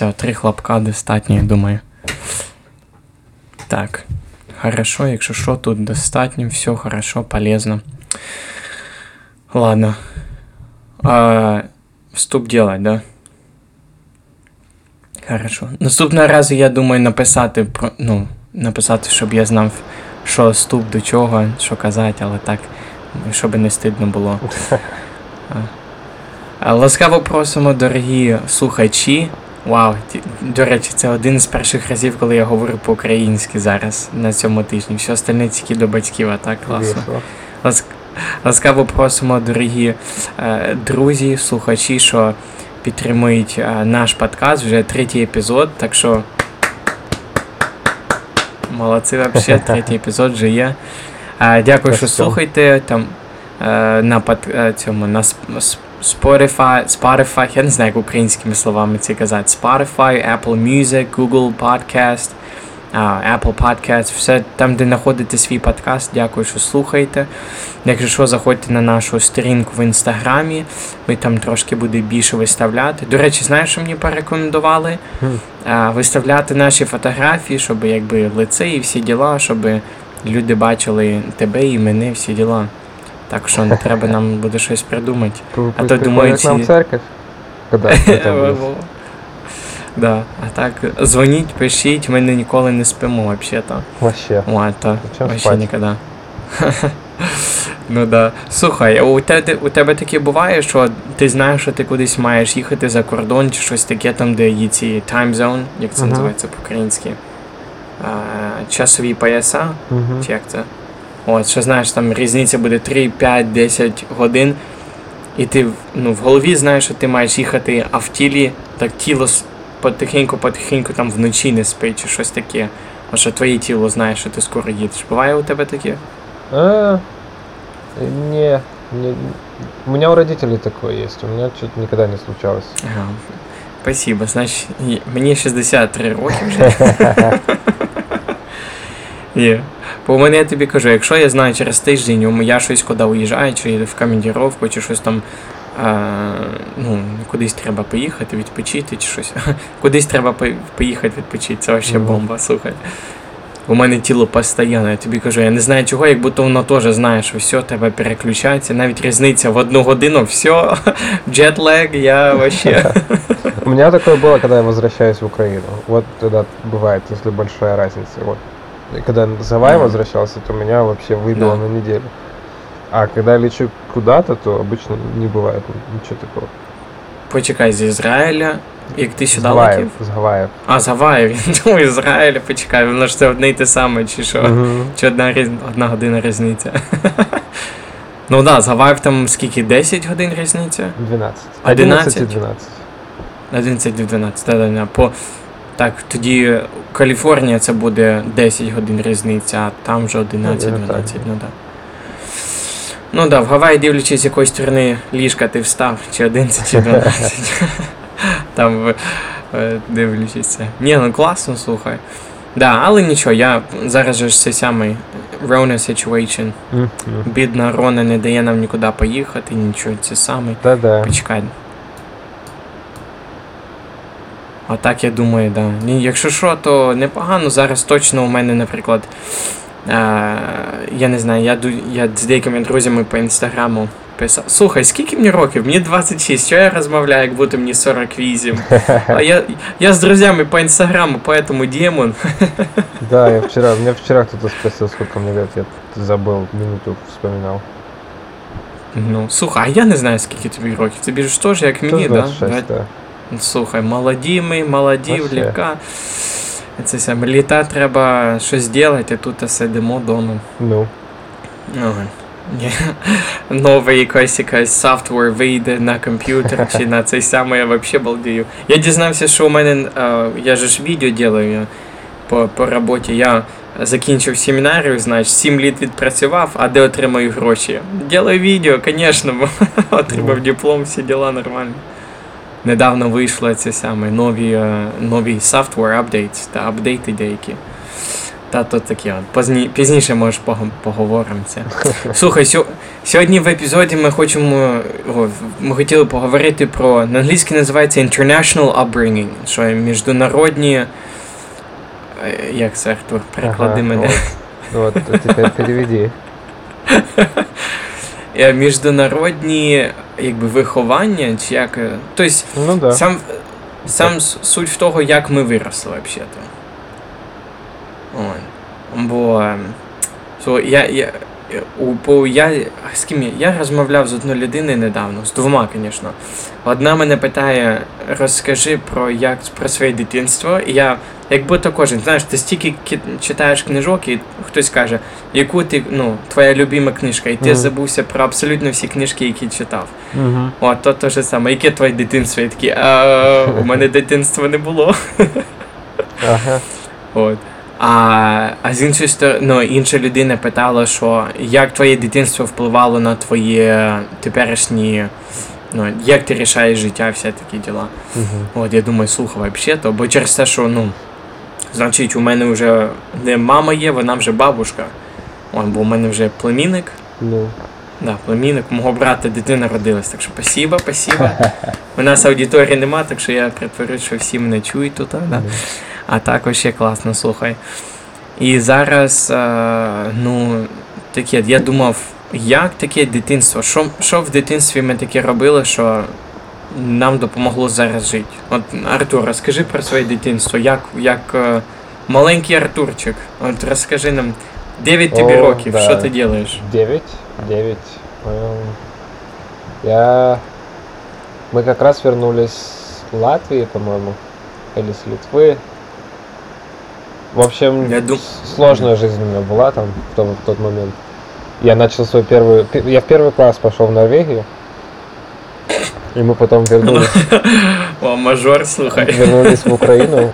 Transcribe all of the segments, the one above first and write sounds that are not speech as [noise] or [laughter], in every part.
Все, три хлопка достатньо, я думаю. Так. Хорошо, якщо що, тут достатньо, все хорошо, полезно. Ладно. А, вступ делать, да? Хорошо. Наступного разу я думаю написати про. Ну, написати, щоб я знав, що вступ до чого, що казати, але так, щоб не стидно було. Ласкаво просимо, дорогі слухачі. Вау, до речі, це один з перших разів, коли я говорю по-українськи зараз на цьому тижні. Все остальне тільки до батьків, а так класно. Ласк... Ласкаво просимо, дорогі е, друзі, слухачі, що підтримують е, наш подкаст, вже третій епізод, так що. Молодці, взагалі, [laughs] третій епізод вже є. Е, дякую, що слухаєте там е, на под, е, цьому на Сп- Сп- Spotify, Spotify, я не знаю, як українськими словами це казати. Spotify, Apple Music, Google Podcast, Apple Podcast, все там, де знаходите свій подкаст. Дякую, що слухаєте. Якщо що, заходьте на нашу сторінку в інстаграмі, ми там трошки буде більше виставляти. До речі, знаєш, що мені порекомендували? Хм. Виставляти наші фотографії, щоб якби лице і всі діла, щоб люди бачили тебе і мене, всі діла. Так що не треба нам буде щось придумати. А то думаю, нам церковь. [laughs] Да, а так дзвоніть, пишіть, ми не ніколи не спимо взагалі-то. Вообще. О, то вообще ніколи. ну да. Слухай, а у тебе, у тебе таке буває, що ти знаєш, що ти кудись маєш їхати за кордон чи щось таке там, де є ці time zone, як це називається по-українськи. Часові пояса, чи як це? От, що знаєш, там різниця буде 3, 5, 10 годин. І ти ну, в голові знаєш, що ти маєш їхати, а в тілі так тіло потихеньку-потихеньку там вночі не спить чи щось таке. От що твоє тіло знає, що ти скоро їдеш. Буває у тебе таке? А, не, не, у меня у родителей такое есть, у меня что-то никогда не случалось. Ага. Спасибо. Значить, і- мені 63 роки вже. [laughs] Є. Бо у мене я тобі кажу, якщо я знаю через тиждень, у я щось куди уїжджаю, чи в командіровку, чи щось там. А, ну, кудись треба поїхати, відпочити, чи щось. [laughs] Кудись треба поїхати відпочити, це Мгм. бомба, слухай. У мене тіло постійно, я тобі кажу, я не знаю чого, як будто воно теж знає, що все, треба переключатися, навіть різниця в одну годину, все, джетлег, [laughs] я вообще. [laughs] У меня такое было, когда я возвращаюсь в Украину. Вот тогда бывает, если большая разница. Вот И когда с Гавайи Мгм. возвращался, то меня вообще выбило Да. на неделю. А когда я лечу куда-то, то обычно не бывает ничего такого. Почекай, з Ізраїля, як ти С сюди Гавайев, летів? с Гавайев. А, з Гаваїв, ну, Ізраїля, почекай, воно ж це одне й те саме, чи що? Мгм. Чи одна, різ... одна година різниця? [laughs] ну так, да, з Гаваїв там скільки? 10 годин різниця? 12. 11? 11 и 12. 11 до 12, да, да, да. По... так, тоді Каліфорнія це буде 10 годин різниця, а там вже 11-12, ну так. Ну так, да, в Гаваї, дивлячись, з якої сторони ліжка ти встав, чи 11, чи 12. [laughs] Там е, дивлячись це. Ні, ну класно, слухай. Да, але нічого, я зараз же ж цей самий Rona situation. Бідна Рона не дає нам нікуди поїхати, нічого, це самий. Да-да. Почекай. А так я думаю, да. Ні, якщо що, то непогано. Зараз точно у мене, наприклад. Е, я не знаю, я, я з деякими друзями по інстаграму писав. Слухай, скільки мені років? Мені 26, що я розмовляю, як будто мені 48. [laughs] А я, я з друзями по інстаграму, поэтому демон. Да, я вчера, меня вчера кто-то спросил, сколько мне лет, я забыл, минуту вспоминал. Ну, слухай, а я не знаю, скільки тобі років. Тобі ж теж, як мені, Тоже да? 26, да. Слухай, молоді ми, молоді в Вообще. ліка. Це саме літа треба щось робити, а тут сидимо вдома. Ну, ні. Новий якийсь якийсь софтвер вийде на комп'ютер чи на цей самий, я взагалі балдію. Я дізнався, що у мене, я же ж відео делаю по, по роботі. Я закінчив семінарію, значить, 7 літ відпрацював, а де отримаю гроші? Ділаю відео, звісно, [laughs] отримав Ну. диплом, всі діла нормально. Недавно вийшло це саме нові, е, нові software updates та апдейти деякі. Та то таке. Позні, пізніше може поговоримо це. [laughs] Слухай, сьо, Сьогодні в епізоді ми хочемо о, ми хотіли поговорити про на англійській називається International Upbringing, що міжнародні. е, Як це Артур? Переклади Ага, мене. Вот, вот теперь переведи. [laughs] Е, Міжнародні якби виховання, чи як. е, Тобто Ну да. сам, сам суть в того, як ми виросли взагалі-то. Ой. Бо ем, so, я, я, по, я, з ким я? Я розмовляв з одною людиною недавно, з двома, звісно. Одна мене питає, розкажи про як про своє дитинство. І я, якби то кожен, знаєш, ти стільки ки- читаєш книжок, і хтось каже, яку ти, ну, твоя любима книжка, і ти Мгм. забувся про абсолютно всі книжки, які читав. Угу. О, то те ж саме. Яке твоє дитинство? Я такий, а, у мене дитинства не було. Ага. От. А, а з іншої сторони, ну, інша людина питала, що як твоє дитинство впливало на твоє теперішні, ну, як ти рішаєш життя, всі такі діла. Угу. От я думаю, слухай, взагалі, то, бо через те, що, ну, значить, у мене вже не мама є, вона вже бабушка. О, бо у мене вже племінник. Ну. Да, племінник, мого брата дитина родилась, так що спасибо, спасибо. [laughs] У нас аудиторії нема, так що я притворюсь, що всі мене чують тут. Да? А також ще класно, слухай. І зараз, е, ну, таке, я думав, як таке дитинство? Що, що в дитинстві ми таке робили, що нам допомогло зараз жити? От, Артур, розкажи про своє дитинство, як, як е, маленький Артурчик. От розкажи нам, 9 тобі О, років, да. що ти робиш? Девять. Девять. Эм, Я... Мы как раз вернулись с Латвии, по-моему, или с Литвы. В общем, Я дум- сложная жизнь у меня была там в тот, в тот момент. Я начал свой первый... пе- Я в первый класс пошел в Норвегию. И мы потом вернулись, [laughs] О, мажор, слухай. вернулись в Украину.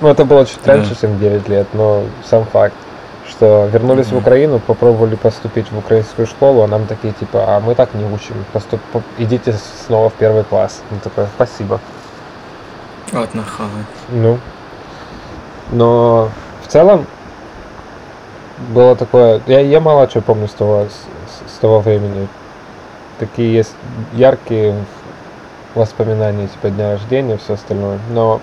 Ну, это было чуть раньше, чем 9 лет, но сам факт, что вернулись в. Украину, попробовали поступить в украинскую школу, а нам такие типа, а мы так не учим, поступ... по- идите снова в первый класс. Ну, такой, спасибо. От нахали. Ну, но в целом было такое, я, я мало чего помню с того, с, с того времени. Такие есть яркие воспоминания, типа дня рождения, все остальное. Но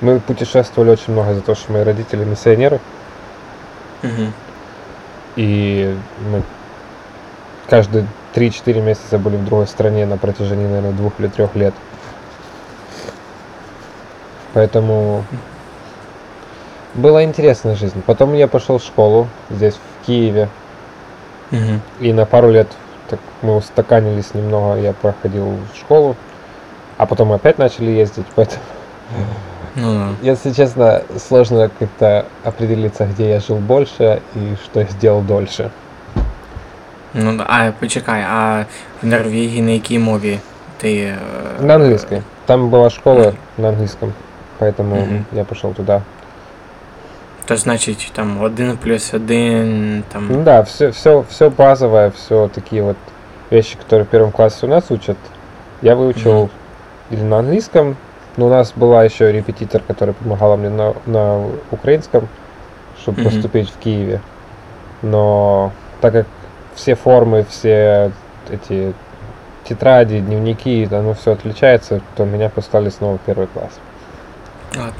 мы путешествовали очень много за то, что мои родители миссионеры, Угу. и мы каждые 3-4 месяца были в другой стране на протяжении, наверное, двух или трех лет. Поэтому была интересная жизнь. Потом я пошел в школу здесь, в Киеве, Угу. и на пару лет так, мы устаканились немного, я проходил в школу, а потом мы опять начали ездить, поэтому, Ну да. если честно, сложно как-то определиться, где я жил больше и что я сделал дольше. Ну, да. а почекай, а в Норвегії на якій мові ти. е, На английской. Там была школа на английском, поэтому Мгм. я пошел туда. То значить там один плюс один, Ну там. да, все, все, все базовое, все такие вот вещи, которые в первом классе у нас учат. Я выучил Мгм. или на английском, но у нас была еще репетитор, которая помогала мне на, на украинском, чтобы Мгм. поступить в Киеве. Но так как все формы, все эти тетради, дневники, оно все отличается, то меня послали снова в первый класс. Ладно.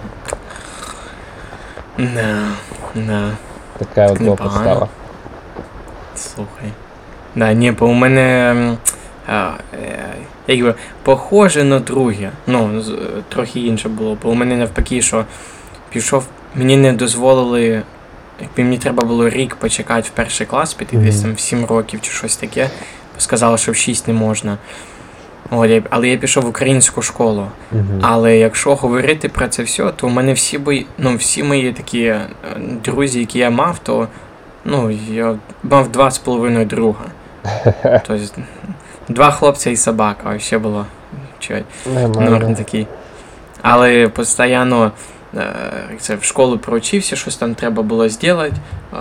Да, да, Такая вот была Непогано. подстава. слухай. Да, ні, бо у мене. А, е, якби похоже на друге. Ну, трохи інше було. Бо у мене навпаки, що пішов, мені не дозволили. Якби мені треба було рік почекати в перший клас, піти десь там в 7 років чи щось таке. Бо сказали, що в 6 не можна. Але я пішов в українську школу. Мгм. Але якщо говорити про це все, то у мене всі бої, ну, всі мої такі е, друзі, які я мав, то ну, я мав два з половиною друга. [laughs] Тобто два хлопця і собака, ще було чуть норм такий. Але постійно це, в школу проучився, щось там треба було зробити,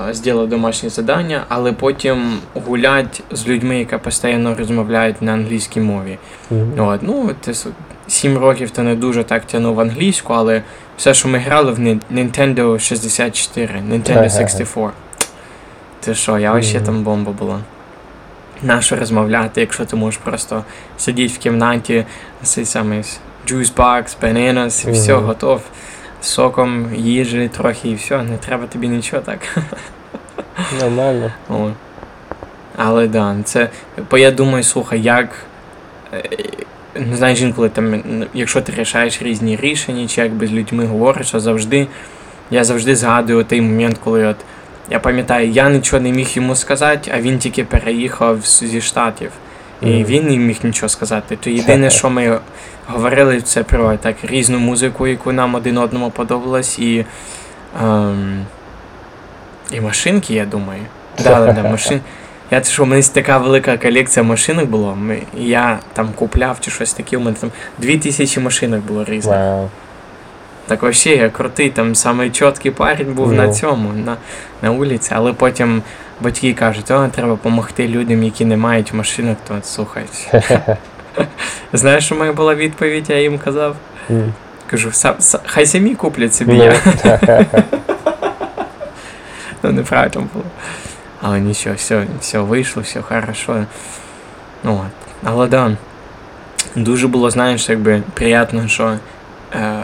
е, зробив домашнє завдання, але потім гулять з людьми, які постійно розмовляють на англійській мові. Мгм. От, ну, ти сім років то не дуже так тягнув англійську, але все, що ми грали в Nintendo 64, Nintendo Ага. 64. Ти що, я вообще Мгм. там бомба була. нащо розмовляти, якщо ти можеш просто сидіти в кімнаті, цей самий juice box, bananas, і все, готов. Соком, їжі трохи і все, не треба тобі нічого так. [laughs] Нормально. О. Але да, це. Бо я думаю, слухай, як. е, Не знаєш, інколи там, якщо ти рішаєш різні рішення, чи якби з людьми говориш, а завжди. Я завжди згадую той момент, коли от. Я пам'ятаю, я нічого не міг йому сказати, а він тільки переїхав зі Штатів. І він не міг нічого сказати. То єдине, що ми говорили, це про так різну музику, яку нам один одному подобалась, і. Ем, і машинки, я думаю. Да, да, да, машин. Я це що, у мене така велика колекція машинок було. Ми, я там купляв чи щось таке, у мене там 2000 машинок було різних. Вау. Так вообще я крутий, там самий чіткий парень був на Ну. цьому, на, на вулиці, але потім батьки кажуть, о, треба допомогти людям, які не мають машинок, то слухай. [laughs] [laughs] Знаєш, що моя була відповідь, я їм казав? Кажу, «Са- са- хай самі куплять собі. Ну, та. [laughs] Ну, неправильно було. Але нічого, все, все вийшло, все хорошо. Ну, от. Але да. Дуже було, знаєш, якби приємно, що. Е,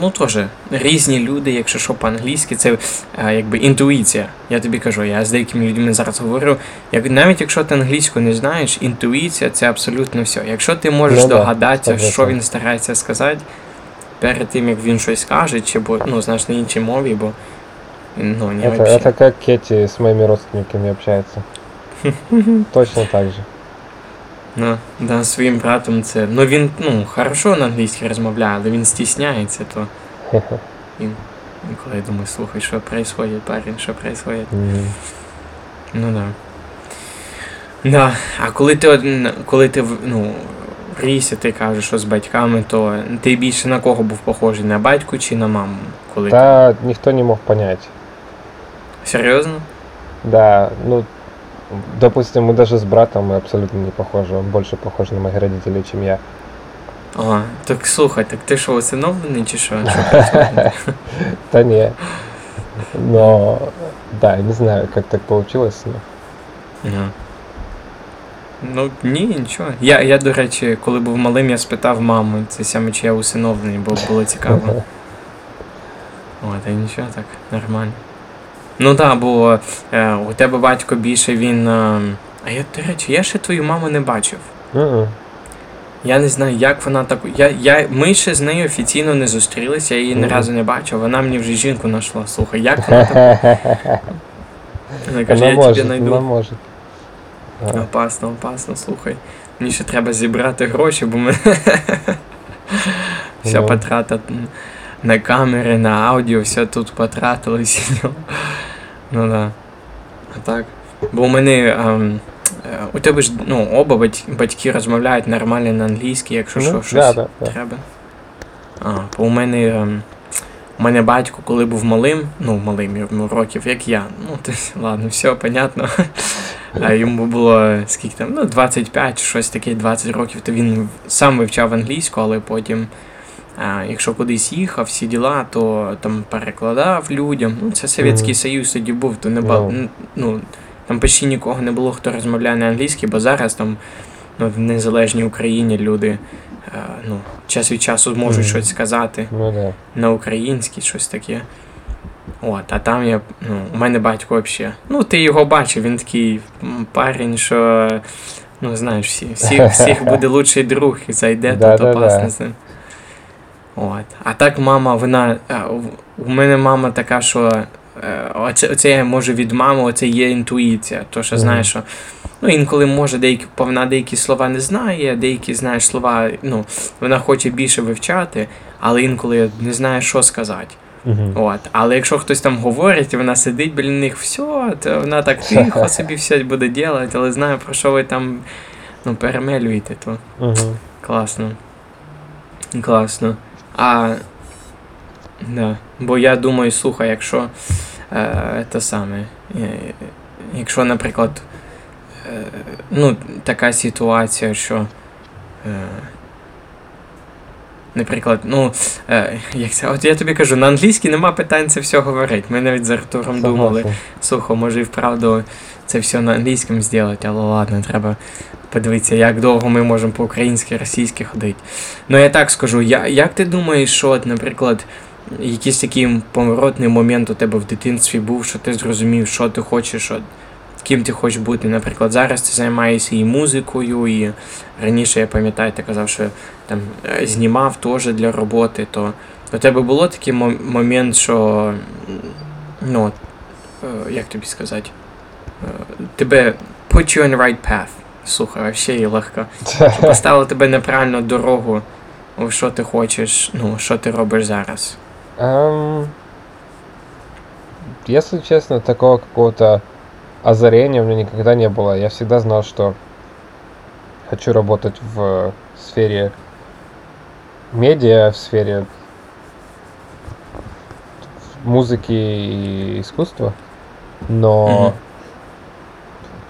ну, теж, різні люди, якщо що по-англійськи, це е, якби інтуїція. Я тобі кажу, я з деякими людьми зараз говорю. Як, навіть якщо ти англійську не знаєш, інтуїція це абсолютно все. Якщо ти можеш Ну да, догадатися, що 100%. він старається сказати, перед тим як він щось каже, чи бо, ну, знаєш, на іншій мові, бо ну, не Это, вообще. это как Кетти с моими родственниками общается. [laughs] Точно так же. Ну, да, своїм братом це. Ну він ну, хорошо на англійській розмовляє, але він стісняється, то [laughs] він інколи я думаю, слухай, що происходит, парень, що происходит. Мгм. Ну да. Да. А коли ти коли ти ну, ріс, і ти кажеш, що з батьками, то ти більше на кого був похожий? На батьку чи на маму? Коли ти... Да, никто не мог понять. Серйозно? Да, ну, допустим, мы даже с братом мы абсолютно не похожи. Он больше похож на моих родителей, чем я. Ага, так слухай, так ти що усиновлений чи що? [laughs] Да не. Но, да, не знаю, как так получилось. Но... Ну, ні, нічого. Я, я, до речі, коли був малим, я спитав маму, це саме чи я усиновлений, бо було цікаво. [laughs] О, та нічого так, нормально. Ну так, бо е, у тебе батько більше він. Е, а я, до речі, я ще твою маму не бачив. Мгм. Я не знаю, як вона так. Я, я, ми ще з нею офіційно не зустрілися, я її ні разу не бачив. Вона мені вже жінку знайшла. Слухай, як вона так. [laughs] Вона каже, я тебе знайду. А, Опасно, опасно, слухай. Мені ще треба зібрати гроші, бо ми [laughs] все Ну. потратили на камери, на аудіо, все тут потратили. Ну да. А так. Бо у мене. ем, е, у тебе ж ну, оба бать- батьки розмовляють нормально на англійській, якщо Ну, що, да, щось да, да. треба. А, бо у мене. ем, у мене батько, коли був малим, ну малим йому років, як я. Ну, [laughs] то, ладно, все понятно. А йому було скільки там, ну, 25 чи щось таке, 20 років, то він сам вивчав англійську, але потім, якщо кудись їхав, всі діла, то там перекладав людям. Ну, це Совєтський Мгм. Союз тоді був, то не бал, Ну. ну, там почти нікого не було, хто розмовляє на англійській, бо зараз там ну, в незалежній Україні люди е, ну, час від часу можуть Мгм. щось сказати Ну да. на українській, щось таке. От, а там я, ну, у мене батько взагалі. Ну, ти його бачив, він такий парень, що, ну, знаєш, всі, всі, всіх [laughs] буде лучший друг і зайде, тут опасно з ним. От. А так мама, вона. у- У мене мама така, що е, оце, оце я можу від мами, оце є інтуїція. То, що Мгм. знаєш, що ну, інколи може деякі, вона деякі слова не знає, деякі, знаєш, слова, ну, вона хоче більше вивчати, але інколи не знає, що сказати. Мгм. От. Але якщо хтось там говорить, і вона сидить біля них, все, то вона так тихо [laughs] собі все буде робити, але знає, про що ви там ну, перемелюєте, то Мгм. класно. Класно. А. Да. Бо я думаю, слухай, якщо е, те саме, е, якщо, наприклад, е, ну, така ситуація, що. Е, Наприклад, ну, е, як це, от я тобі кажу, на англійській нема питань це все говорити. Ми навіть з Артуром думали, слухай, може і вправду це все на англійському зробити, але ладно, треба подивитися, як довго ми можемо по-українськи, російськи ходити. Ну я так скажу, я, як ти думаєш, що, от, наприклад, якийсь такий поворотний момент у тебе в дитинстві був, що ти зрозумів, що ти хочеш, що, ким ти хочеш бути. Наприклад, зараз ти займаєшся і музикою, і раніше я пам'ятаю, ти казав, що там е, знімав теж для роботи, то у тебе було такий момент, що ну, е, як тобі сказати, е, тебе put you on the right path. Слухай, вообще і легко. Поставили тебе на правильну дорогу, у що ти хочеш, ну, що ти робиш зараз. Эм, Если честно, такого какого-то озарения у меня никогда не было. Я всегда знал, что хочу работать в сфере медиа, в сфере музыки и искусства. Но Мгм.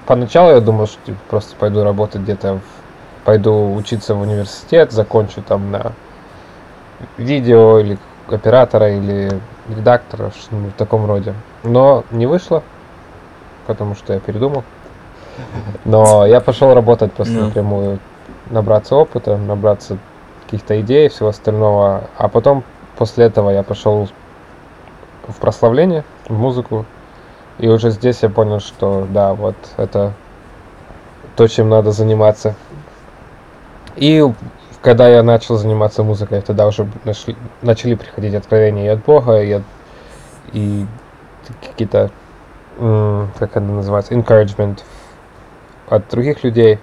Поначалу я думал, что типа, просто пойду работать где-то, в- пойду учиться в университет, закончу там на видео или оператора или редактора, что-нибудь в таком роде. Но не вышло, потому что я передумал. Но я пошел работать просто Ну. напрямую, набраться опыта, набраться каких-то идей и всего остального. А потом, после этого, я пошел в прославление, в музыку. И уже здесь я понял, что да, вот это то, чем надо заниматься. И когда я начал заниматься музыкой, тогда уже нашли- начали приходить откровения и от Бога, и, от, и какие-то, как это называется, encouragement от других людей,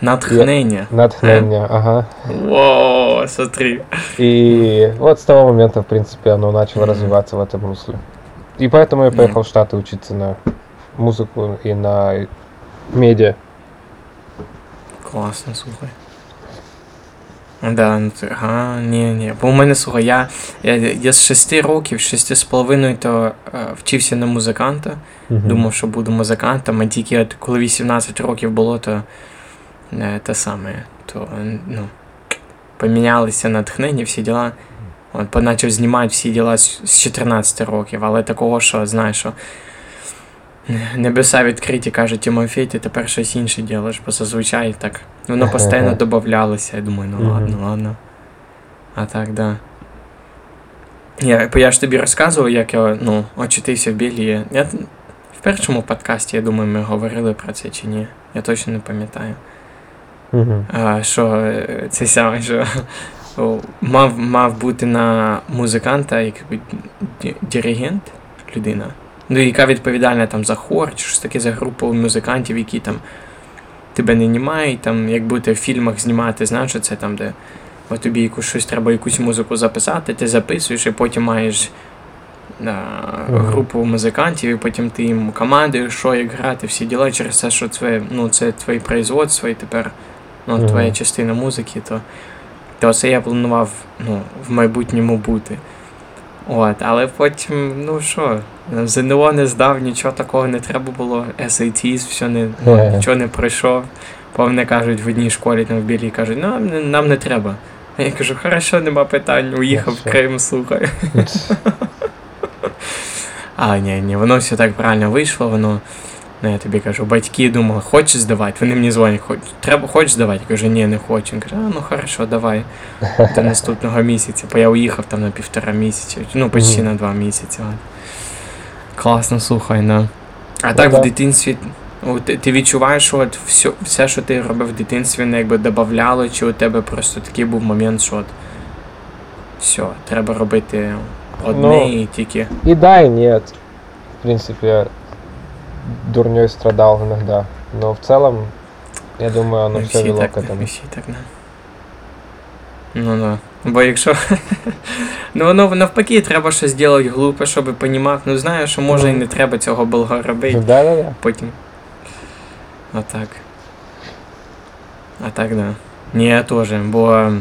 Натхнення. натхнение, ага. Воу, смотри. И вот с того момента, в принципе, оно начало Мгм. развиваться в этом русле. И поэтому я Мгм. поехал в Штаты учиться на музыку и на медиа. Класно, слухай. Да, ну ти, ага, ні, ні. Бо у мене, слухай, я, я, я з 6 років, 6 з половиною, то е, вчився на музиканта. Думав, що буду музикантом, а тільки от коли 18 років було, то е, те саме, то ну, помінялися натхнення, всі діла. От, почав знімати всі діла з з 14 років, але такого, що, знаєш, що небеса відкриті, каже Тимофій, ти тепер щось інше робиш, бо зазвичай так. Воно постійно додавалося. Я думаю, ну ладно, ладно. А так, да. Я, я ж тобі розказував, як я ну, очутився в Білії. Я в першому подкасті, я думаю, ми говорили про це чи ні. Я точно не пам'ятаю. Мгм. А, що е, це саме, що о, мав, мав бути на музиканта, як би, диригент, людина, ну, яка відповідальна там за хор, чи щось таке за групу музикантів, які там тебе не німають, там, як бути в фільмах знімати, знаєш, це там, де от тобі якусь щось треба якусь музику записати, ти записуєш, і потім маєш а, групу музикантів, і потім ти їм командуєш, що як грати, всі діла через те, що це, ну, це твої производства, і тепер ну, твоя частина музики, то, то це я планував ну, в майбутньому бути. От, але потім, ну що, ЗНО не здав, нічого такого не треба було. SATs, все не, ну, нічого не пройшов. Повне кажуть в одній школі там в білій кажуть, ну, нам, нам не треба. А я кажу, хорошо, нема питань, уїхав в Крим, слухай. [laughs] А, ні, ні, воно все так правильно вийшло, воно. Ну, я тобі кажу, батьки думали, хочеш здавати? Вони мені дзвонять, хоч, треба, хочеш здавати? Я кажу, ні, не хочу. Він каже, а ну хорошо, давай. [laughs] До наступного місяця. Бо я уїхав там на півтора місяця, ну, почти на два місяці. Класно, слухай, ну. А Ну так в дитинстві. о, Ти, відчуваєш, що от все, все, що ти робив в дитинстві, не якби додавало, чи у тебе просто такий був момент, що от все, треба робити одне Ну, і тільки. И да, и нет. В принципе, я дурней страдал иногда. Но в целом, я думаю, оно все вело так, к этому. всі так, да. Ну да. Бо якщо. [laughs] ну воно навпаки, треба щось зробити глупе, щоб понімати. Ну знаю, що може і не треба цього було робити. Да-да-да. Потім. А так. А так, да. Ні, я теж, бо.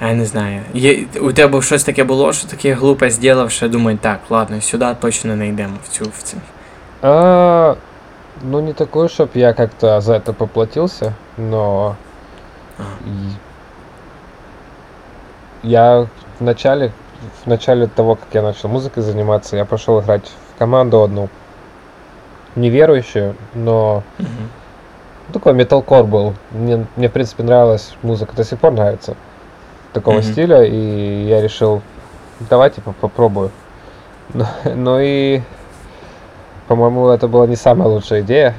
Я не знаю. Є, у тебе щось таке було, що таке глупе зробив, що думаю, так, ладно, сюди точно не йдемо в цю в цю. А, ну, не такой, чтобы я как-то за это поплатился, но я в начале, в начале того, как я начал музыкой заниматься, я пошел играть в команду одну. Неверующую, но Мгм. такой металкор был. Мне, мне, в принципе, нравилась музыка, до сих пор нравится такого Мгм. стиля, и я решил, давайте по- попробую. [laughs] Но, но и, по-моему, это была не самая лучшая идея.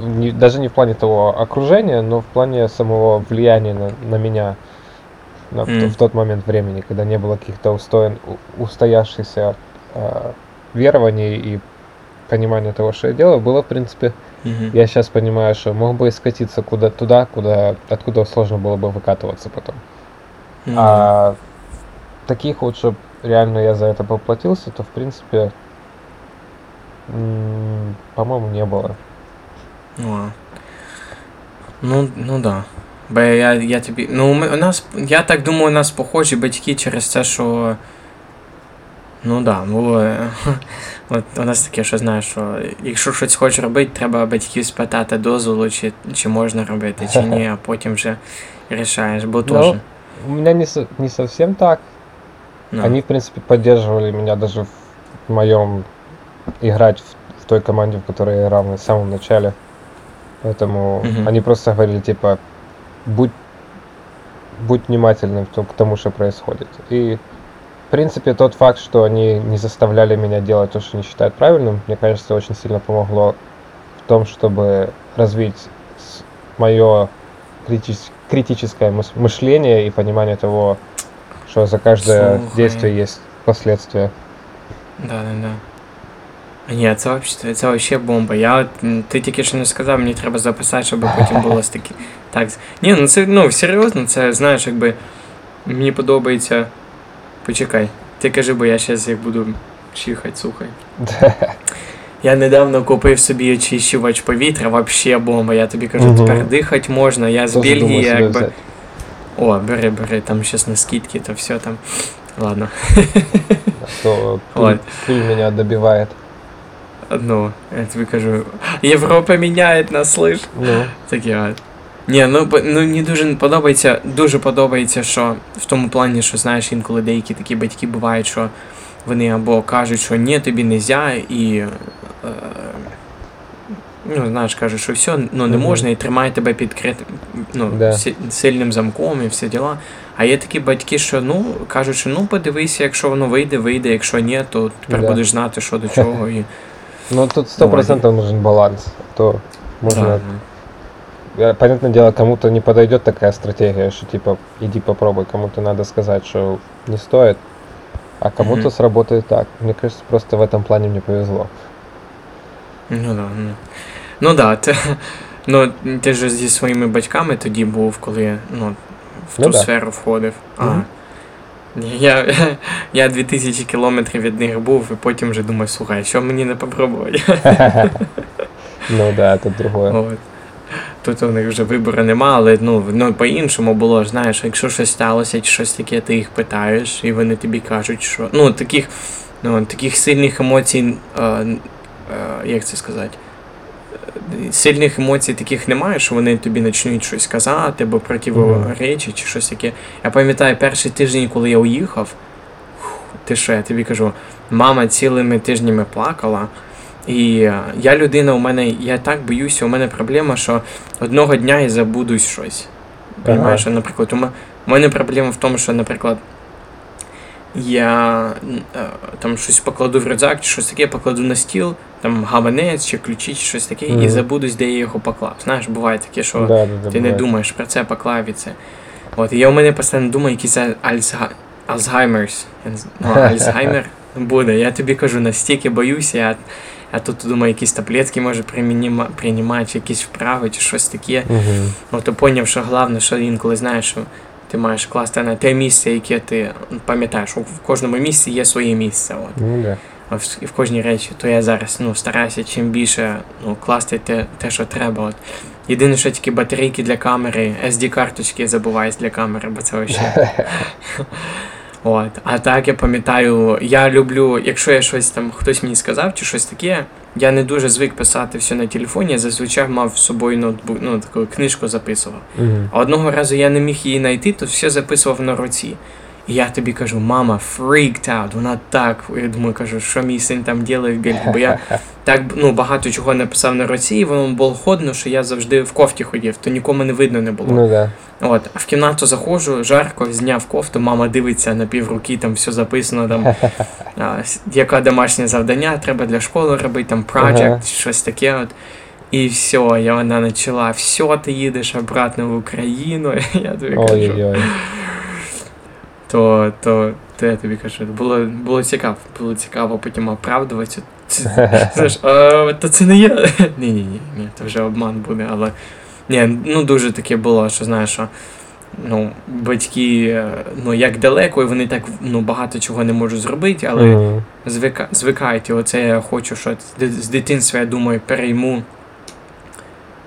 Не- даже не в плане того окружения, но в плане самого влияния на, на меня на- в, М. в тот момент времени, когда не было каких-то устоян, устоявшихся э, верований и понимания того, что я делаю, было, в принципе, Мгм. я сейчас понимаю, что мог бы и скатиться куда туда, куда, откуда сложно было бы выкатываться потом. Ну, А таких вот, чтобы реально я за это поплатился, то в принципе, по-моему, не было. Ну, а. ну, ну да. Бо я, я тобі. Ну, ми- у нас, я так думаю, у нас похожі батьки через те, що. Ну да, було. е, [laughs] От у нас таке, що знаєш, що якщо щось хочеш робити, треба батьків спитати дозволу, чи, чи можна робити, чи ні, а потім вже рішаєш, бо Ну, теж. У меня не, со- не совсем так. Ну, Они, в принципе, поддерживали меня даже в моем играть в, в той команде, в которой я играл на самом начале. Поэтому Мгм. они просто говорили, типа, будь, будь внимательным к то- к тому, что происходит. И, в принципе, тот факт, что они не заставляли меня делать то, что они считают правильным, мне кажется, очень сильно помогло в том, чтобы развить мое критическое мыс- мышление и понимание того, что за каждое Слухай. действие есть последствия. Да, да, да. Ні, це вообще, це вообще бомба. Я от, м, ти тільки що не сказав, мені треба записати, щоб потім було з такі. Так. з- Ні, ну це ну серйозно, це знаєш, якби мені подобається. Почекай, ти кажи, бо я зараз як буду чихати, слухай. [laughs] Я недавно купив собі очищувач повітря, вообще бомба. Я тобі кажу, Мгм. тепер дихати можна. Я з Тоже думаю Бельгії себе якби. взять. О, бери, бери, там щас на скидки, то все там. [laughs] Ладно. А то пыль, Ладно. пыль меня добивает. Ну, я тобі кажу, Європа міняє нас, слиш. Ну, Таке от. Ні, ну, ну мені дуже подобається, дуже подобається, що в тому плані, що знаєш, інколи деякі такі батьки бувають, що вони або кажуть, що ні, тобі не можна, і е, ну, знаєш, кажуть, що все, ну не можна, і тримає тебе під крит- ну, Да. сильним замком і всі діла. А є такі батьки, що ну кажуть, що ну подивися, якщо воно вийде, вийде, якщо ні, то тепер Да. будеш знати, що до чого. І... ну тут сто процентов нужен баланс. А То можно, Да, Я- понятное дело, кому-то не подойдет такая стратегия, что типа иди попробуй, кому-то надо сказать, что не стоит, а кому-то Мгм. сработает так. Мне кажется, просто в этом плане мне повезло. Ну да, ну. Ну да, ти, [laughs] ну, ти ж зі своїми батьками тоді був, коли ну, в Ну ту да. сферу входив. А. Мгм. Я, я 2000 кілометрів від них був, і потім вже думаю, слухай, що мені не попробувати? [laughs] Ну да, это другое. От. Тут у них вже вибору нема, але ну, ну по-іншому було, знаєш, якщо щось сталося чи щось таке, ти їх питаєш, і вони тобі кажуть, що. Ну, таких, ну, таких сильних емоцій, е, е, як це сказати? Сильних емоцій таких немає, що вони тобі почнуть щось казати, або противоречі, чи щось таке. Я пам'ятаю, перший тиждень, коли я уїхав, ти що, я тобі кажу, мама цілими тижнями плакала. І е, я людина, у мене, я так боюся, у мене проблема, що одного дня я забудусь щось. Понимаєш, наприклад, у мене проблема в тому, що, наприклад, я е, там щось покладу в рюкзак, чи щось таке, покладу на стіл, там гаманець, чи ключі, чи щось таке, і забудусь, де я його поклав. Знаєш, буває таке, що Да, да, да, ти не думаєш про це, поклав і це. От, і я у мене постійно думаю, якийсь альцга... Альцгеймерс. Я не з- Ну, [laughs] Альцгеймер буде. Я тобі кажу, настільки боюся, я, я тут думаю, якісь таблетки може приймати, чи якісь вправи, чи щось таке. Мгм. Ну, то поняв, що головне, що інколи знаєш, що ти маєш класти на те місце, яке ти пам'ятаєш, в кожному місці є своє місце. От. Ну да. В- І в кожній речі, то я зараз ну, стараюся чим більше ну, класти те, те, що треба. От. Єдине, що тільки батарейки для камери, SD-карточки забуваюсь для камери, бо це вообще. [laughs] От. А так я пам'ятаю, я люблю, якщо я щось там, хтось мені сказав чи щось таке, я не дуже звик писати все на телефоні, я зазвичай мав з собою ноутбук, ну, таку книжку записував. Мгм. А одного разу я не міг її знайти, то все записував на руці. І я тобі кажу, мама, freaked out, вона так. Я думаю, кажу, що мій син там робить, бо я так ну, багато чого написав на руці, і воно було ходно, що я завжди в кофті ходив, то нікому не видно не було. Ну да. От, а в кімнату заходжу, жарко, зняв кофту, мама дивиться на півруки, там все записано, там, [laughs] а, яке домашнє завдання треба для школи робити, там project, Ага. щось таке. От. І все, і вона почала, все, ти їдеш обратно в Україну. [laughs] Я тобі кажу, Ой-ой-ой. То, то, то я тобі кажу, було, було цікаво, було цікаво потім оправдуватися. [laughs] Знаєш, а, то це не я. [laughs] Ні, ні, ні, ні, це вже обман буде, але ні, ну дуже таке було, що знаєш, що ну, батьки, е, ну як далеко, і вони так ну, багато чого не можуть зробити, але звика, звикають. І оце я хочу, що з дитинства, я думаю, перейму.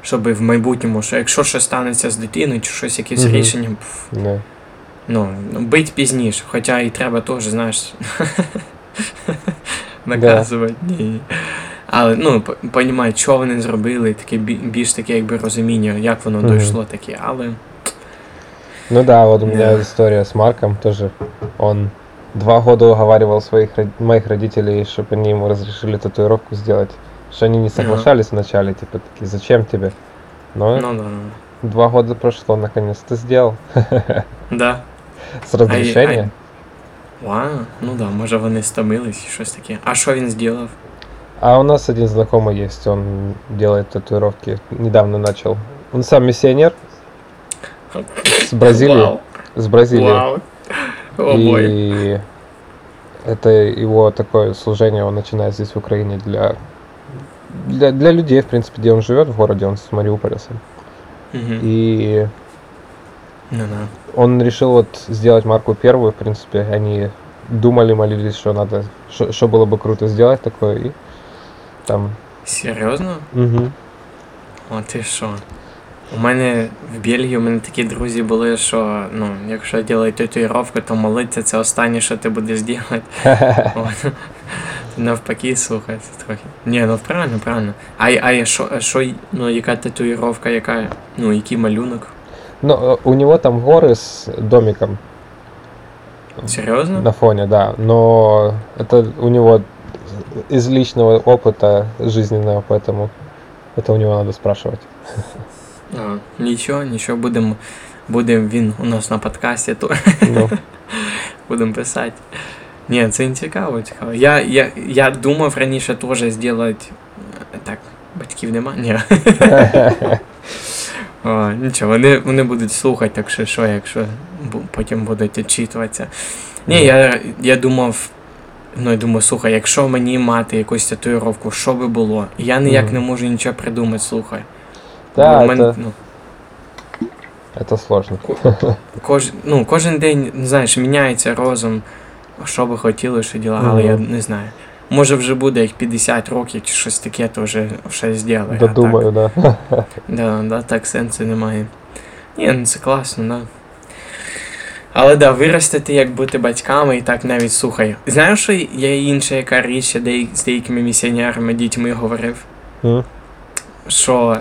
Щоб в майбутньому, що якщо щось станеться з дитиною, чи щось якесь рішення, пф. Ну, бить пізніше, хоча і треба теж, знаєш, [laughs] наказувати. Ні. Але ну, п- понімають, що вони зробили, таке бі- більш таке якби розуміння, як воно дійшло таке, але Ну да, вот у меня история с Марком тоже. Он два года уговаривал своих моих родителей, чтобы они ему разрешили татуировку сделать. Что они не соглашались вначале, типа такие, зачем тебе? Но ну да. ну. два года прошло, наконец-то сделал. [laughs] Да. С разрешения. Вау, ну да, може вони стомились, щось таке. А що він зробив? А у нас один знакомый есть, он делает татуировки. Недавно начал. Он сам миссионер с [laughs] Бразилии. Вау. С Бразилии. Вау. О. И это его такое служение он начинает здесь в Украине для, для, для людей, в принципе, где он живет, в городе, он с Мариуполя сам. Мгм. И Ну да. Он решил вот сделать марку первую, в принципе, они думали, молились, что надо, что, что было бы круто сделать такое, и там... Серйозно? мгм. О, ти що? У мене в Бельгії у мене такі друзі були, що ну, якщо робити татуїровку, то молитися це останнє, що ти будеш робити. [laughs] Навпаки, слухай, це трохи. Ні, ну правильно, правильно. А, а що, а що, ну, яка татуїровка, яка, ну, який малюнок? Но э, у него там горы с домиком Серйозно? на фоне, да, но это у него из личного опыта жизненного, поэтому это у него надо спрашивать. [laughs] А, нічого, нічого, будемо, будем він у нас на подкасті, то Ну, будемо писати. Ні, це не цікаво, цікаво. Я, я, я думав раніше теж зробити. Так, батьків нема? Ні. О, нічого, вони, вони будуть слухати, так що що, якщо потім будуть відчитуватися. Ні, я, я думав. Ну, я думаю, слухай, якщо мені мати якусь татуїровку, що би було? Я ніяк не можу нічого придумати, слухай. да, в мене, это, ну, это сложно. Кож, ну, кожен день, ну, знаєш, міняється розум, що би хотіли, що діла, але я не знаю. Може вже буде як 50 років чи щось таке, то вже щось зробили. Да думаю. [laughs] Так, да, да, так сенсу немає. Ні, ну це класно, да. Але да, виростити, як бути батьками, і так навіть слухай. Знаєш, що є інша яка річ, я з деякими місіонерами, дітьми говорив, mm. що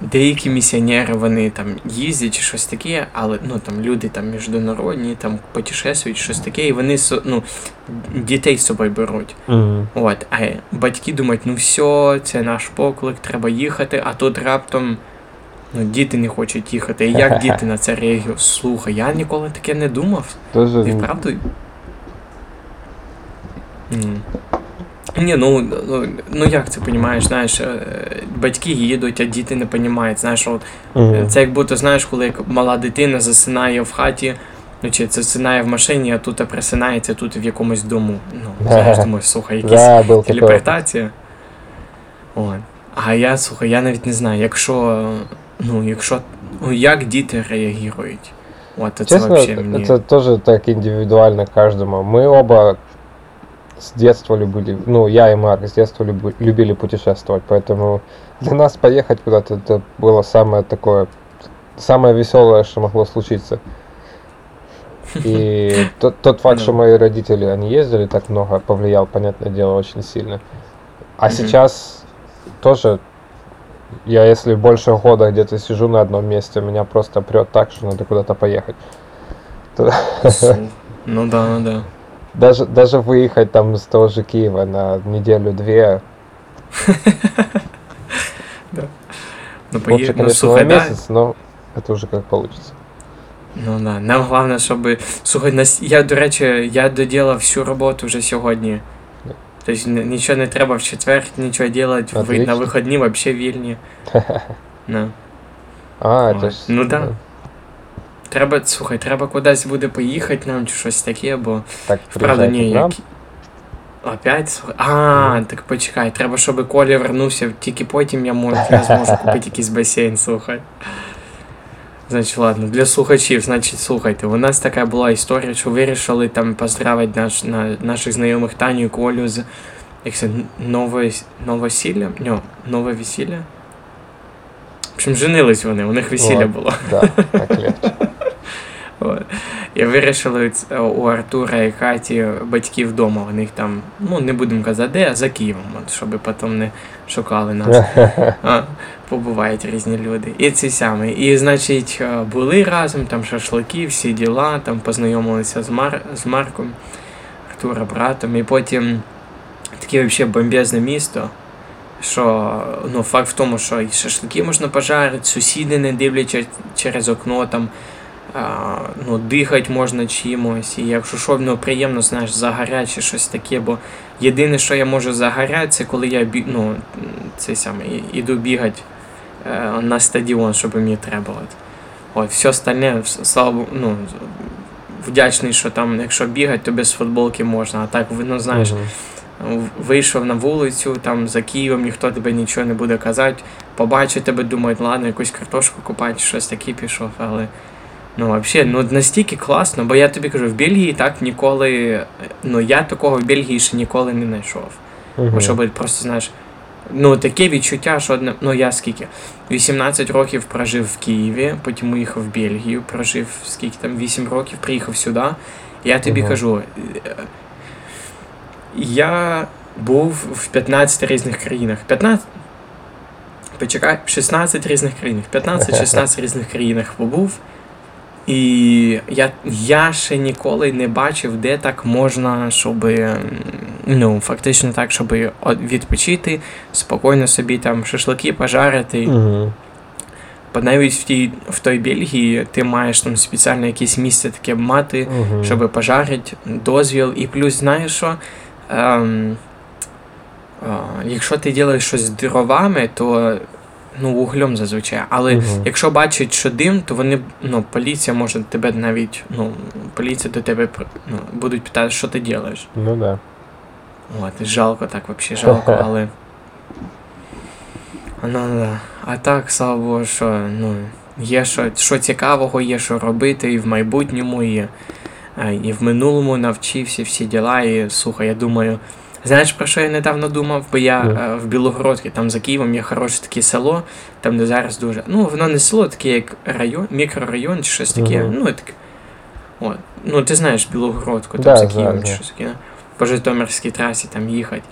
деякі місіонери вони там їздять чи щось таке, але ну там люди там міжнародні, там путешествують, щось таке, і вони ну, дітей з собою беруть. Мгм. От, а батьки думають, ну все, це наш поклик, треба їхати, а тут раптом ну, діти не хочуть їхати. І як діти на це реагують? Слухай, я ніколи таке не думав. Тоже Ти м, правда? М. Ні, ну, ну, ну як це понімаєш, знаєш, е, батьки їдуть, а діти не розуміють. Знаєш, от, мгм. це як будто, знаєш, коли як мала дитина засинає в хаті, ну чи засинає в машині, а тут просинається тут в якомусь дому. Ну, [laughs] знаєш, думаю, слухай, якісь Да, был такой. телепортація. От. А я, слухай, я навіть не знаю, якщо. Ну, якщо. Ну, як діти реагують? От це Честно, вообще мені. это тоже так индивидуально каждому. Мы оба с детства любили, ну, я и Марк с детства люби- любили путешествовать, поэтому для нас поехать куда-то это было самое такое, самое веселое, что могло случиться. И [laughs] тот, тот факт, Да. что мои родители, они ездили так много, повлиял, понятное дело, очень сильно. А сейчас тоже, я если больше года где-то сижу на одном месте, меня просто прет так, что надо куда-то поехать. Ну да, ну да. Даже, даже выехать там с того же Киева на неделю-две, [laughs] Ну, лучше, поїхали, ну, конечно, слухай, на да, месяц, но это уже как получится. Ну да. Нам головне, щоб. Слухай, нас... я, до речі, я доділав всю роботу вже сьогодні. Да. Тобто н- нічого не треба в четвер, нічого робити, ви... на Отлично. вихідні взагалі вільні. Ну. [laughs] А, Ой, это ж... ну да. Треба, слухай, треба кудись буде поїхати нам чи щось таке, бо. Так, Правда, приезжайте ні, як... Опять? Слухай, А, так почекай, треба, щоб Коля вернувся, тільки потім я, можу, я зможу купити якийсь басейн, слухай. Значить, ладно, для слухачів, значить, слухайте, у нас така була історія, що вирішили там поздравити наш, на, наших знайомих Таню і Колю з як це, нове, новосілля? Ні, нове весілля? В общем, женились вони, у них весілля було. Да, так легче. [laughs] І вирішили у Артура і Каті батьків вдома. У них там, ну не будемо казати, де, а за Києвом, от, щоб потім не шукали нас. [laughs] А, побувають різні люди. І ці самі. І, значить, е, були разом, там шашлики, всі діла, там познайомилися з, Мар... з Марком, Артура, братом, і потім таке взагалі бомбезне місто. Що ну, факт в тому, що і шашлики можна пожарити, сусіди не дивлячись через окно, там ну, дихати можна чимось. І якщо що, ну, приємно, знаєш, загоряти чи щось таке, бо єдине, що я можу загоряти, це коли я ну, це саме, іду бігати е, на стадіон, щоб мені треба. От. От, все остальне, слава ну, вдячний, що там, якщо бігати, то без футболки можна. А так, ну, знаєш, вийшов на вулицю, там за Києвом ніхто тебе нічого не буде казати. Побачить тебе, думають, ладно, якусь картошку купати, щось таке пішов, але. Ну, взагалі, ну настільки класно, бо я тобі кажу, в Бельгії так ніколи. Ну, я такого в Бельгії ще ніколи не знайшов. Бо щоб просто, знаєш, ну таке відчуття, що одне, ну я скільки? 18 років прожив в Києві, потім уїхав в Бельгію, прожив скільки там 8 років, приїхав сюди. Я тобі Ага. кажу, е, я був в 15 різних країнах. 15? Почекай, в 16 різних країнах. 15-16 різних країнах побув. І я, я ще ніколи не бачив, де так можна, щоб ну, фактично так, щоб відпочити, спокійно собі там шашлики пожарити. Бо навіть в тій в той Бельгії ти маєш там спеціальне якесь місце таке мати, Мгм. щоб пожарити, дозвіл. І плюс, знаєш що? Ем, а, якщо ти робиш щось з дровами, то ну, вуглем зазвичай. Але Мгм. якщо бачать, що дим, то вони, ну, поліція може тебе навіть, ну, поліція до тебе ну, будуть питати, що ти робиш. Ну да. От, жалко так, взагалі жалко, [laughs] але. Ну, да. А так, слава Богу, що ну, є що, що цікавого, є що робити і в майбутньому, і, і в минулому навчився всі діла. І слухай, я думаю. Знаєш, про що я недавно думав? Бо я Ну. е, в Білогородці, там за Києвом є хороше таке село, там де зараз дуже. Ну, воно не село, таке як район, мікрорайон чи щось таке. Мгм. Ну, таке. От. Ну, ти знаєш Білогородку, там Да, за Києвом чи щось таке. По Житомирській трасі там їхати.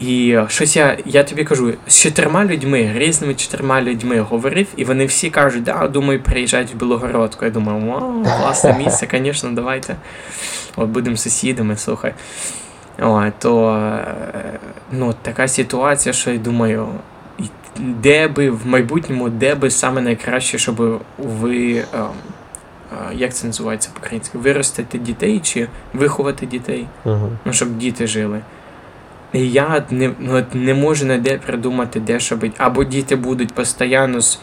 І е, щось я, я тобі кажу, з чотирма людьми, різними чотирма людьми говорив, і вони всі кажуть, да, думаю, приїжджати в Білогородку. Я думаю, вау, класне місце, [laughs] звісно, давайте. От будемо сусідами, слухай. О, то е, ну, така ситуація, що я думаю, де би в майбутньому, де би саме найкраще, щоб ви. е, е, Як це називається по-українськи? Виростити дітей чи виховати дітей? Мгм. ну, щоб діти жили. І я не, ну, не можу ніде придумати, де щоб. Або діти будуть постійно з,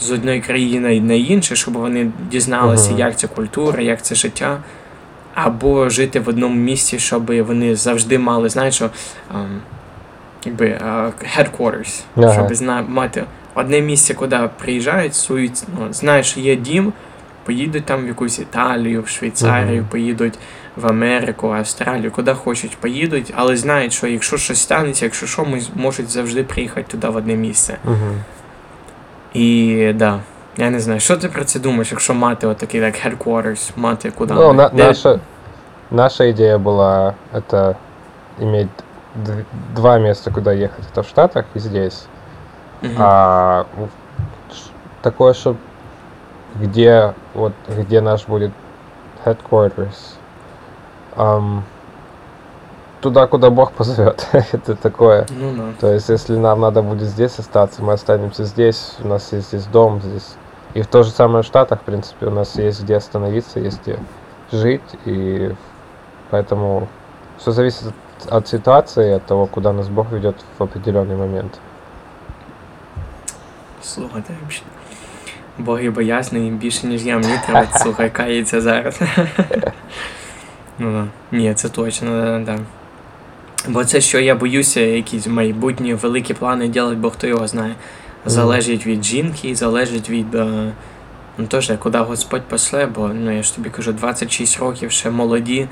з одної країни на іншу, щоб вони дізналися, Ага. як це культура, як це життя. Або жити в одному місці, щоб вони завжди мали, знаєш, що, ем, якби, е, headquarters, Ага. щоб зна, мати одне місце, куди приїжджають, сують, ну, знаєш, є дім, поїдуть там в якусь Італію, в Швейцарію, Мгм. поїдуть в Америку, Австралію, куди хочуть, поїдуть, але знають, що якщо щось станеться, якщо що, ми можуть завжди приїхати туди в одне місце. Мгм. І да, я не знаю, що ти про це думаєш, якщо мати отакий як headquarters, мати куди? Ну, на- Де- наша, наша идея была это иметь дв- два места, куда ехать. Это в Штатах и здесь. Мгм. А такое, что где вот где наш будет headquarters, ам, туда, куда Бог позовет. [laughs] Это такое. Ну да. То есть, если нам надо будет здесь остаться, мы останемся здесь. У нас есть здесь дом, здесь. И в то же самое в Штатах, в принципе, у нас есть где остановиться, есть где жить. И поэтому все зависит от, ситуации, от того, куда нас Бог ведет в определенный момент. Слухайте, взагалі. Боги боязний їм більше, ніж я. Мені треба, [laughs] слухай, кається зараз. [laughs] ну да. Ні, це точно, да, да. Бо це що я боюся, якісь майбутні великі плани робити, бо хто його знає. Залежить від жінки, залежить від. е, Ну теж, куди Господь пошле, бо ну я ж тобі кажу, 26 років ще молоді,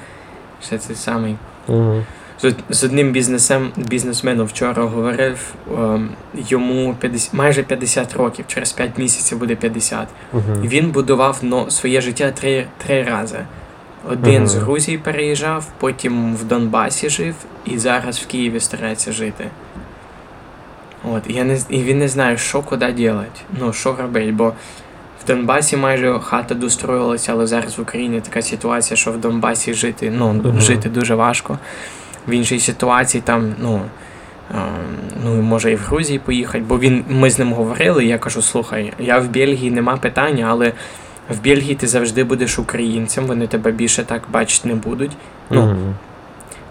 ще цей самий. Угу. З, з одним бізнесем, бізнесменом вчора говорив, ем, йому 50, майже 50 років, через 5 місяців буде 50. Угу. Він будував но, своє життя три, три рази. Один Мгм. з Грузії переїжджав, потім в Донбасі жив і зараз в Києві старається жити. От, я не, і він не знає, що куди робити, ну, що робити, бо в Донбасі майже хата достроїлася, але зараз в Україні така ситуація, що в Донбасі жити, ну, Мгм. жити дуже важко. В іншій ситуації там, ну, ну, може і в Грузії поїхати, бо він, ми з ним говорили, я кажу, слухай, я в Бельгії нема питання, але в Бельгії ти завжди будеш українцем, вони тебе більше так бачити не будуть. Ну, Угу.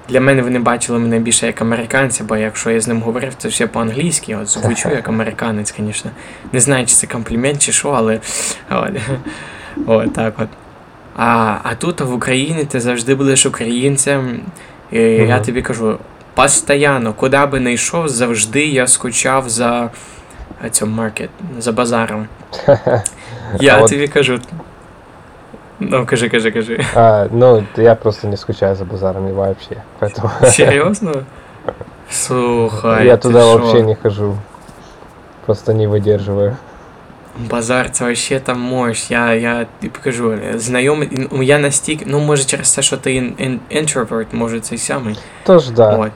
Для мене вони бачили мене більше як американця, бо якщо я з ним говорив, це все по-англійськи, от звучу як американець, звісно. Не знаю, чи це комплімент, чи що, але [laughs] от, от так от. А, а тут в Україні ти завжди будеш українцем. І я тобі кажу, постійно, куди би не йшов, завжди я скучав за цим маркет, за базаром. [laughs] Я тобі кажу. Ну, кажи, кажи, кажи. А, ну, я просто не скучаю за базарами вообще. Поэтому [laughs] Серйозно? Слухай. я туда що? вообще не хожу. Просто не выдерживаю. Базар це вообще там мощь. Я, я тобі кажу, знайомий, я настільки, ну може через те, що ти ін, ін, інтроверт, може цей самий. Тоже да. От.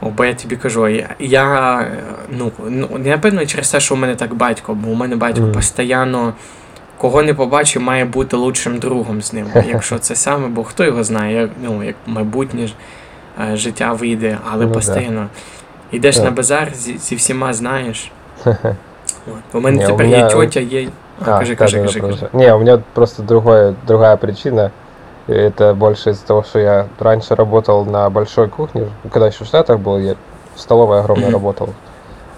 О, бо я тобі кажу, я, я ну, ну, напевно, через те, що у мене так батько, бо у мене батько Мгм. постійно, кого не побачив, має бути лучшим другом з ним. [laughs] Якщо це саме, бо хто його знає, як, ну, як майбутнє ж, е, життя вийде, але Ну, да. постійно. Йдеш на базар, зі, зі всіма знаєш. [laughs] От. У мене Ні, у тепер мене- є тьотя, є. А, А, кажи, да, кажи, да, да, кажи, кажи. продолжай. Не, у меня просто другое, другая причина. Это больше из-за того, что я раньше работал на большой кухне, когда еще в Штатах был, я в столовой огромной Мгм. работал.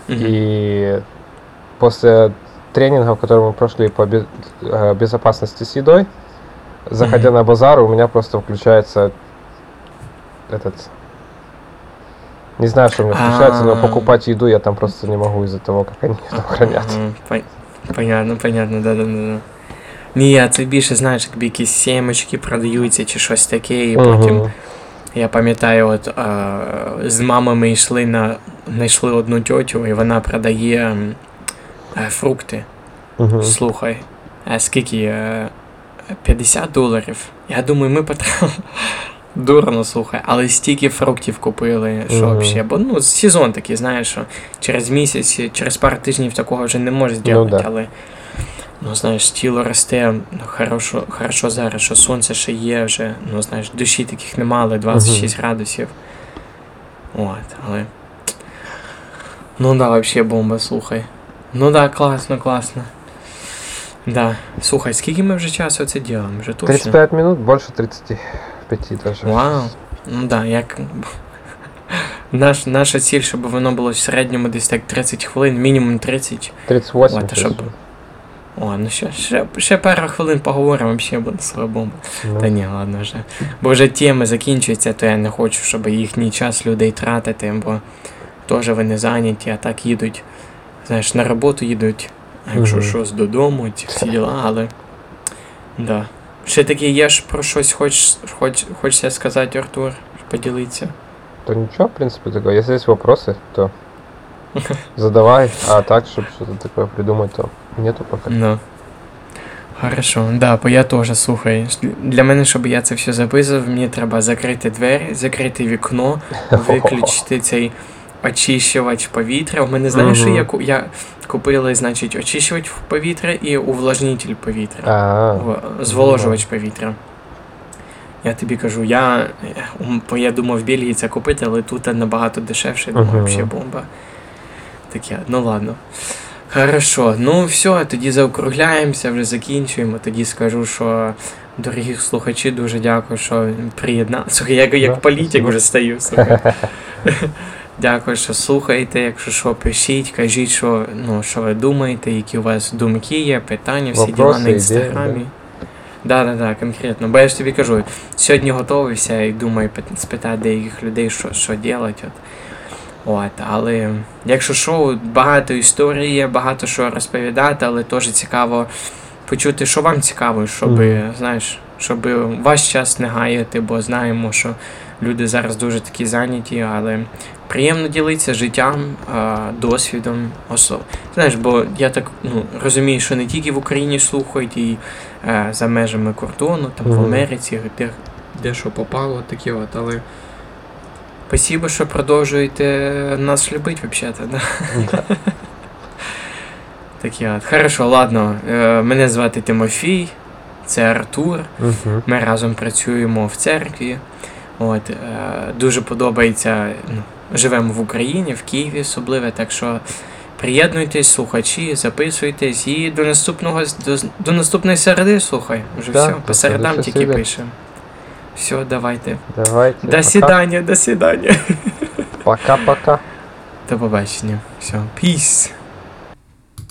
Мгм. И после тренинга, который мы прошли по бе- э, безопасности с едой, заходя Мгм. на базар, у меня просто включается этот... Не знаю, что у меня включается, но А. покупать еду я там просто не могу из-за того, как они там хранят. Ага, пон- Понятно, понятно, да, да, да. да. Ні, а це більше, знаєш, якби якісь сімечки продаються чи щось таке, і потім. Мгм. Я пам'ятаю, от е, з мамами йшли на. знайшли одну тьотю, і вона продає м, е, фрукти. Мгм. Слухай, а скільки? Е, 50 доларів. Я думаю, ми потратили. [laughs] Дурно, слухай, але стільки фруктів купили, що Мгм. взагалі. Бо ну, сезон такий, знаєш, що через місяць, через пару тижнів такого вже не можеш зробити, да. але. Ну, знаєш, тіло росте, ну, хорошо, хорошо зараз, що сонце ще є вже, ну, знаєш, душі таких нема, але 26 градусів. От, але. Ну да, вообще бомба, слухай. Ну да, класно, класно. Да. Слухай, скільки ми вже часу це робимо? Вже точно? 35 минут, больше 35 даже. Вау. Ну да, як. Наш, наша ціль, щоб воно було в середньому десь так 30 хвилин, мінімум 30. 38. Ладно, щоб- О, ну ще, ще, ще пару хвилин поговоримо, взагалі буде слава бомба. Ну, Та ні, ладно вже. Бо вже теми закінчуються, то я не хочу, щоб їхній час людей тратити, бо теж вони зайняті, а так їдуть. Знаєш, на роботу їдуть, якщо щось додому, ці всі діла, але. Да. Ще таке є ж про щось хоч, хоч, хочеться сказати, Артур, поділитися. То ничего, в принципе, такое. Если есть вопросы, то задавай. А так, чтобы что-то такое придумать, то нету пока. Ну. Хорошо, да, бо я теж слухай. Для мене, щоб я це все записував, мені треба закрити двері, закрити вікно, [laughs] виключити цей очищувач повітря. У мене знаєш, Мгм. я, я купили, значить, очищувач повітря і увлажнитель повітря. А, В- Зволожувач повітря. Я тобі кажу, я, е, бо я думав в Бельгії це купити, але тут набагато дешевше, думаю, Ага. взагалі бомба. Таке, ну ладно. Хорошо, ну все, тоді заокругляємося, вже закінчуємо. Тоді скажу, що дорогі слухачі, дуже дякую, що приєдналися. Слухай, як, як Да, політик спасибо. вже стаю. Слухай. [laughs] Дякую, що слухаєте. Якщо що, пишіть, кажіть, що, ну, що ви думаєте, які у вас думки є, питання, всі діла Вопроси, на ідеї, інстаграмі. Да, да, да, конкретно. Бо я ж тобі кажу, сьогодні готовився і думаю спитати деяких людей, що, що робити. От. От, але якщо що, багато історій є, багато що розповідати, але теж цікаво почути, що вам цікаво, щоб, Мгм. знаєш, щоб ваш час не гаяти, бо знаємо, що люди зараз дуже такі зайняті, але приємно ділитися життям, досвідом особ. Знаєш, бо я так ну, розумію, що не тільки в Україні слухають і е, за межами кордону, там в Америці, де, де що попало, таке от, але. Спасибо, що продовжуєте нас любити, взагалі. Да? да. Такі [laughs] от. Хорошо, ладно. Е, мене звати Тимофій, це Артур. Ми разом працюємо в церкві. От, е, дуже подобається. Ну, живемо в Україні, в Києві особливо, так що приєднуйтесь, слухачі, записуйтесь і до наступного до, до наступної середи, слухай. Вже Да, все. По середам тільки пишемо. Все, давайте. Давайте. До пока. свидання, до свидання. Пока-пока. До побачення. Все. Peace.